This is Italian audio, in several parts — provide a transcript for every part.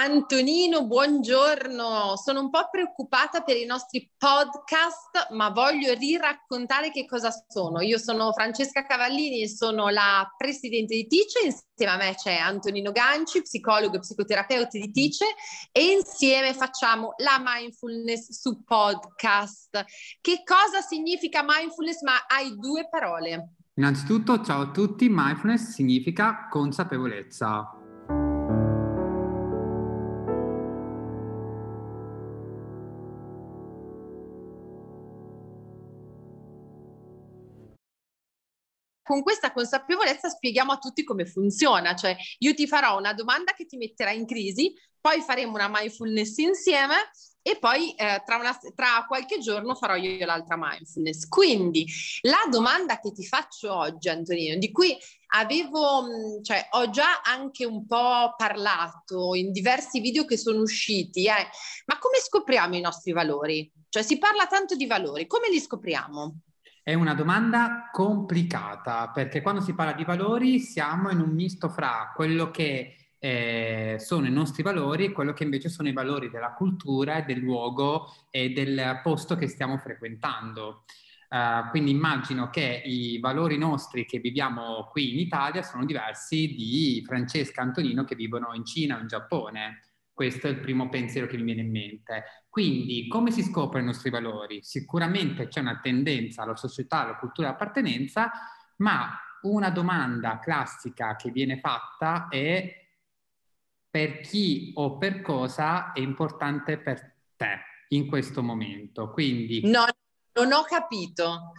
Antonino, buongiorno. Sono un po' preoccupata per i nostri podcast, ma voglio riraccontare che cosa sono. Io sono Francesca Cavallini sono la presidente di Tice. Insieme a me c'è Antonino Ganci, psicologo e psicoterapeuta di Tice, e insieme facciamo la mindfulness su podcast. Che cosa significa mindfulness? Ma hai due parole. Innanzitutto, ciao a tutti, mindfulness significa consapevolezza. Con questa consapevolezza spieghiamo a tutti come funziona, cioè io ti farò una domanda che ti metterà in crisi, poi faremo una mindfulness insieme e poi eh, tra, una, tra, qualche giorno farò io l'altra mindfulness. Quindi la domanda che ti faccio oggi, Antonino, di cui avevo, mm, cioè ho già anche un po' parlato in diversi video che sono usciti, è ma come scopriamo i nostri valori? Cioè si parla tanto di valori, come li scopriamo? È una domanda complicata perché quando si parla di valori siamo in un misto fra quello che eh, sono i nostri valori e quello che invece sono i valori della cultura, del luogo e del posto che stiamo frequentando. Uh, quindi immagino che i valori nostri che viviamo qui in Italia sono diversi di Francesca e Antonino che vivono in Cina o in Giappone. Questo è il primo pensiero che mi viene in mente. Quindi, come si scoprono i nostri valori? Sicuramente c'è una tendenza alla società, alla cultura di appartenenza, ma una domanda classica che viene fatta è per chi o per cosa è importante per te in questo momento. Quindi... No, non ho capito.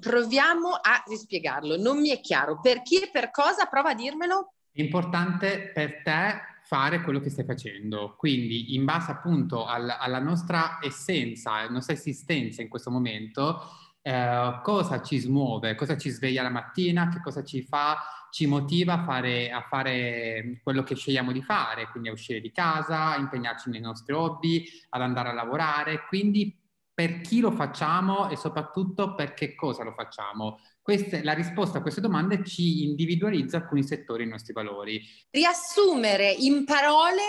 Proviamo a rispiegarlo. Non mi è chiaro. Per chi e per cosa? Prova a dirmelo. È importante per te fare quello che stai facendo. Quindi, in base appunto al, alla nostra essenza, alla nostra esistenza in questo momento, eh, cosa ci smuove, cosa ci sveglia la mattina, che cosa ci fa, ci motiva a fare, a fare quello che scegliamo di fare, quindi a uscire di casa, a impegnarci nei nostri hobby, ad andare a lavorare. Quindi, per chi lo facciamo e soprattutto per che cosa lo facciamo. Queste, la risposta a queste domande ci individualizza alcuni settori i nostri valori. Riassumere in parole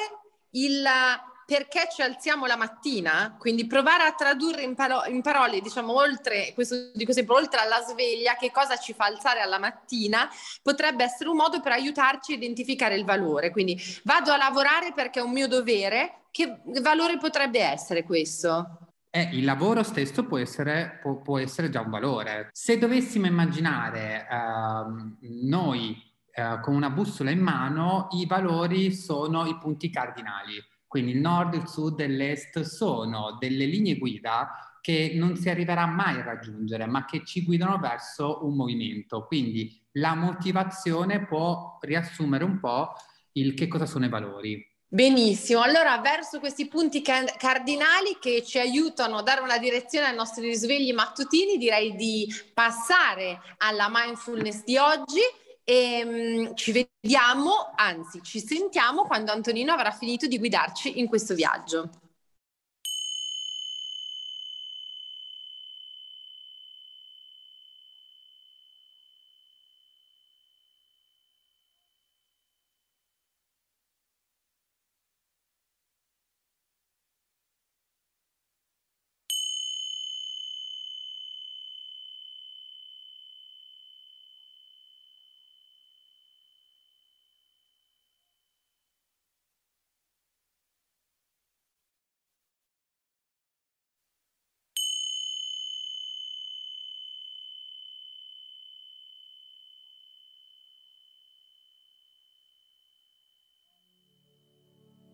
il perché ci alziamo la mattina, quindi provare a tradurre in, paro- in parole, diciamo, oltre, questo dico sempre, oltre alla sveglia, che cosa ci fa alzare alla mattina, potrebbe essere un modo per aiutarci a identificare il valore. Quindi vado a lavorare perché è un mio dovere, che valore potrebbe essere questo? Eh, il lavoro stesso può essere, può, può essere, già un valore. Se dovessimo immaginare uh, noi uh, con una bussola in mano, i valori sono i punti cardinali. Quindi il nord, il sud e l'est sono delle linee guida che non si arriverà mai a raggiungere, ma che ci guidano verso un movimento. Quindi la motivazione può riassumere un po' il che cosa sono i valori. Benissimo, allora verso questi punti cardinali che ci aiutano a dare una direzione ai nostri risvegli mattutini, direi di passare alla mindfulness di oggi e um, ci vediamo, anzi ci sentiamo quando Antonino avrà finito di guidarci in questo viaggio.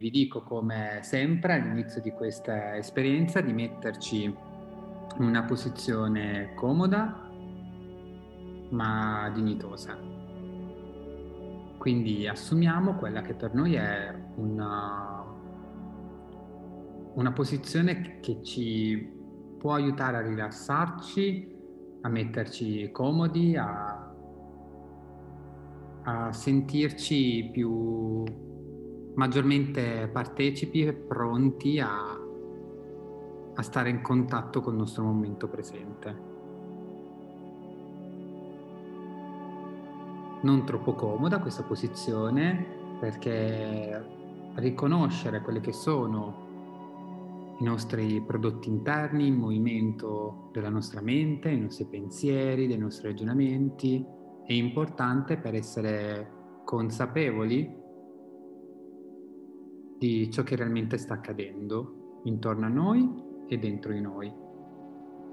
Vi dico come sempre all'inizio di questa esperienza di metterci in una posizione comoda ma dignitosa. Quindi assumiamo quella che per noi è una, una posizione che ci può aiutare a rilassarci, a metterci comodi, a, a sentirci più maggiormente partecipi e pronti a, a stare in contatto con il nostro momento presente. Non troppo comoda questa posizione perché riconoscere quelli che sono i nostri prodotti interni, il movimento della nostra mente, i nostri pensieri, dei nostri ragionamenti, è importante per essere consapevoli di ciò che realmente sta accadendo intorno a noi e dentro di noi.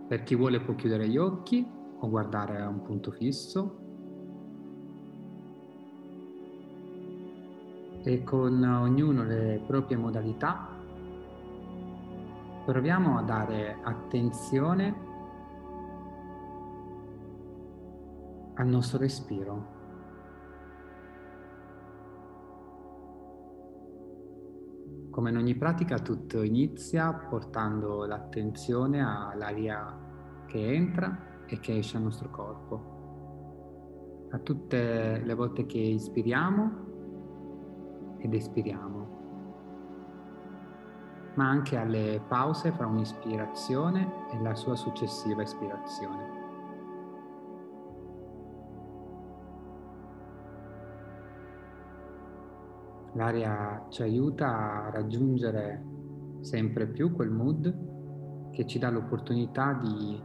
Per chi vuole può chiudere gli occhi o guardare a un punto fisso e con ognuno le proprie modalità proviamo a dare attenzione al nostro respiro. Come in ogni pratica tutto inizia portando l'attenzione all'aria che entra e che esce dal nostro corpo. A tutte le volte che ispiriamo ed espiriamo, ma anche alle pause fra un'ispirazione e la sua successiva espirazione. L'aria ci aiuta a raggiungere sempre più quel mood che ci dà l'opportunità di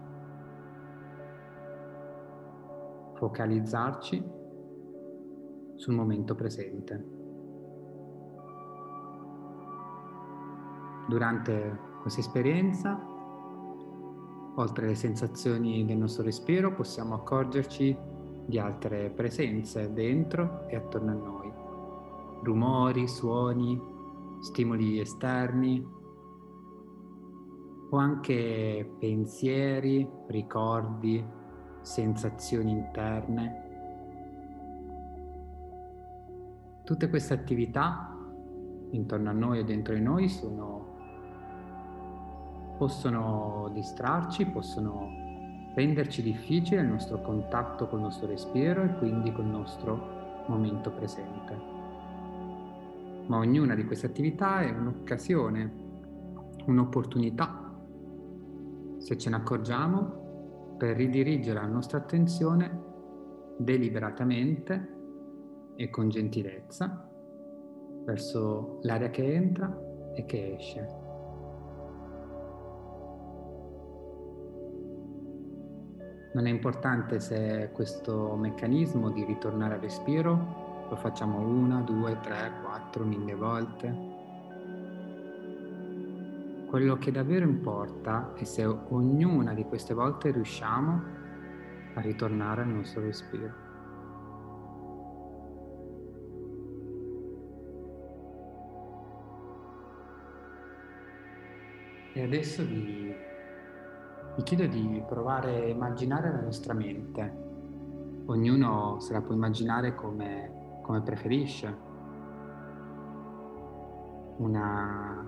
focalizzarci sul momento presente. Durante questa esperienza, oltre alle sensazioni del nostro respiro, possiamo accorgerci di altre presenze dentro e attorno a noi. Rumori, suoni, stimoli esterni o anche pensieri, ricordi, sensazioni interne. Tutte queste attività intorno a noi e dentro di noi sono possono distrarci, possono renderci difficile il nostro contatto col nostro respiro e quindi col nostro momento presente. Ma ognuna di queste attività è un'occasione, un'opportunità, se ce ne accorgiamo, per ridirigere la nostra attenzione deliberatamente e con gentilezza verso l'aria che entra e che esce. Non è importante se questo meccanismo di ritornare al respiro lo facciamo una, due, tre, quattro, mille volte. Quello che davvero importa è se ognuna di queste volte riusciamo a ritornare al nostro respiro. E adesso vi vi chiedo di provare a immaginare la nostra mente. Ognuno se la può immaginare come, come preferisce. Una,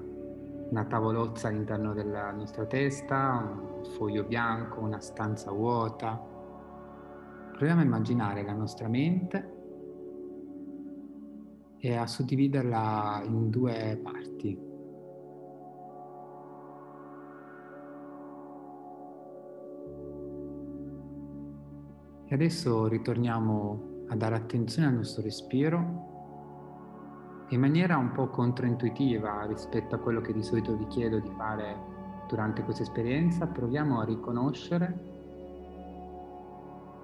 una tavolozza all'interno della nostra testa, un foglio bianco, una stanza vuota. Proviamo a immaginare la nostra mente e a suddividerla in due parti. E adesso ritorniamo a dare attenzione al nostro respiro in maniera un po' controintuitiva rispetto a quello che di solito vi chiedo di fare durante questa esperienza, proviamo a riconoscere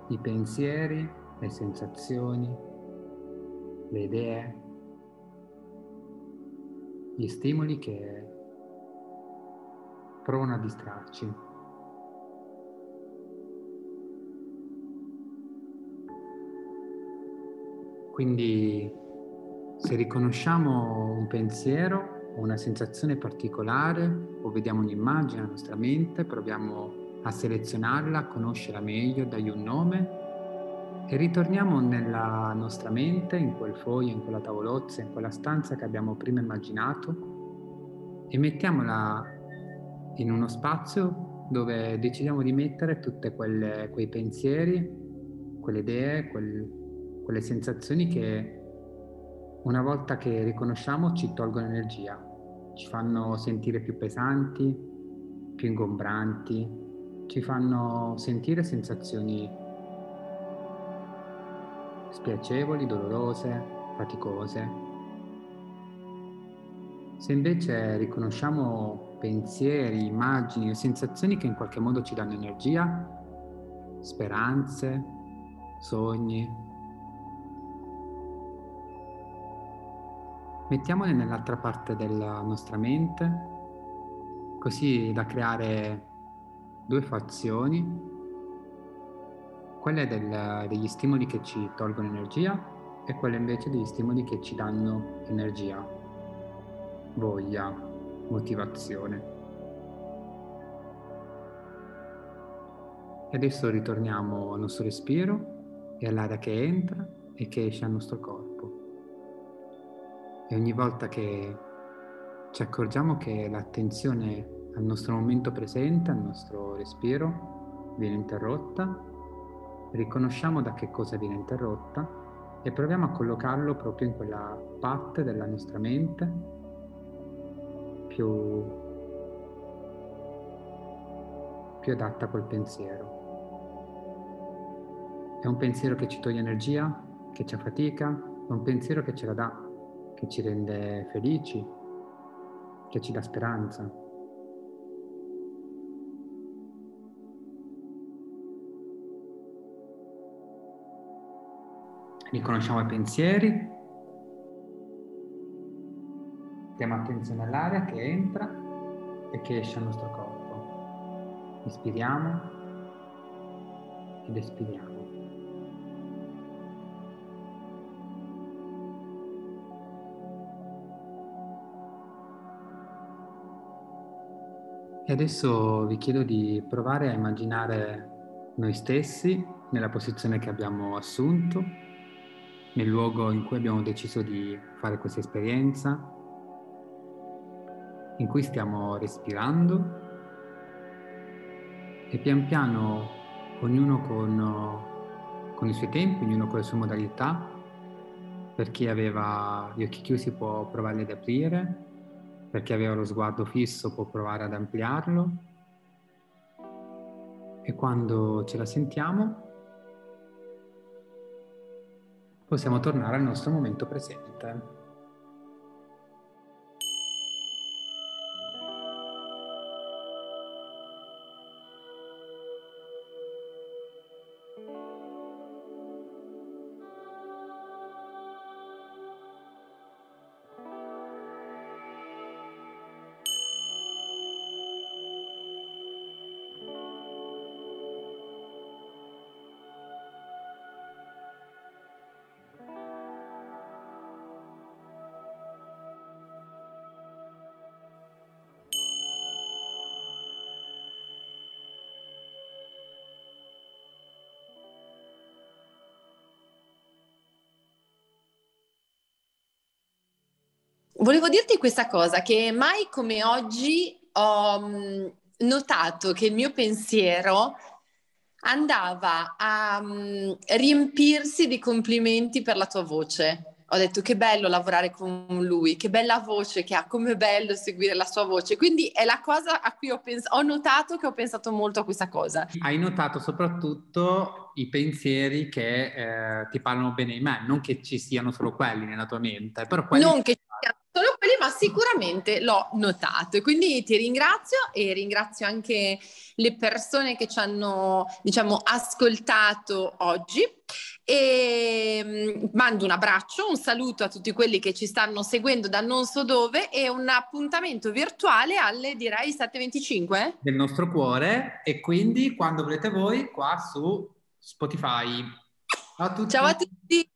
i pensieri, le sensazioni, le idee, gli stimoli che provano a distrarci. Quindi se riconosciamo un pensiero una sensazione particolare o vediamo un'immagine nella nostra mente, proviamo a selezionarla, a conoscerla meglio, dargli un nome e ritorniamo nella nostra mente, in quel foglio, in quella tavolozza, in quella stanza che abbiamo prima immaginato e mettiamola in uno spazio dove decidiamo di mettere tutti quei pensieri, quelle idee, quel, quelle sensazioni che una volta che riconosciamo ci tolgono energia, ci fanno sentire più pesanti, più ingombranti, ci fanno sentire sensazioni spiacevoli, dolorose, faticose. Se invece riconosciamo pensieri, immagini o sensazioni che in qualche modo ci danno energia, speranze, sogni, mettiamole nell'altra parte della nostra mente, così da creare due fazioni, quelle del, degli stimoli che ci tolgono energia e quelle invece degli stimoli che ci danno energia voglia, motivazione. E adesso ritorniamo al nostro respiro e all'aria che entra e che esce dal nostro corpo. E ogni volta che ci accorgiamo che l'attenzione al nostro momento presente, al nostro respiro, viene interrotta, riconosciamo da che cosa viene interrotta e proviamo a collocarlo proprio in quella parte della nostra mente più, più adatta col pensiero. È un pensiero che ci toglie energia, che ci affatica, è un pensiero che ce la dà, che ci rende felici, che ci dà speranza. Riconosciamo i pensieri, Diamo attenzione all'aria che entra e che esce dal nostro corpo. Ispiriamo ed espiriamo. E adesso vi chiedo di provare a immaginare noi stessi nella posizione che abbiamo assunto, nel luogo in cui abbiamo deciso di fare questa esperienza, in cui stiamo respirando e pian piano ognuno con, con i suoi tempi, ognuno con le sue modalità. Per chi aveva gli occhi chiusi può provare ad aprire, per chi aveva lo sguardo fisso può provare ad ampliarlo e quando ce la sentiamo possiamo tornare al nostro momento presente. Volevo dirti questa cosa, che mai come oggi ho mm, notato che il mio pensiero andava a um, riempirsi di complimenti per la tua voce. Ho detto che bello lavorare con lui, che bella voce che ha, come bello seguire la sua voce. Quindi è la cosa a cui ho pensato, ho notato che ho pensato molto a questa cosa. Hai notato soprattutto i pensieri che eh, ti parlano bene di me, non che ci siano solo quelli nella tua mente, però quelli... Non che ma sicuramente l'ho notato. E quindi ti ringrazio e ringrazio anche le persone che ci hanno, diciamo, ascoltato oggi. E mm, mando un abbraccio, un saluto a tutti quelli che ci stanno seguendo da non so dove e un appuntamento virtuale alle direi 7.25 del nostro cuore e quindi quando volete voi qua su Spotify. Ciao a tutti. Ciao a tutti.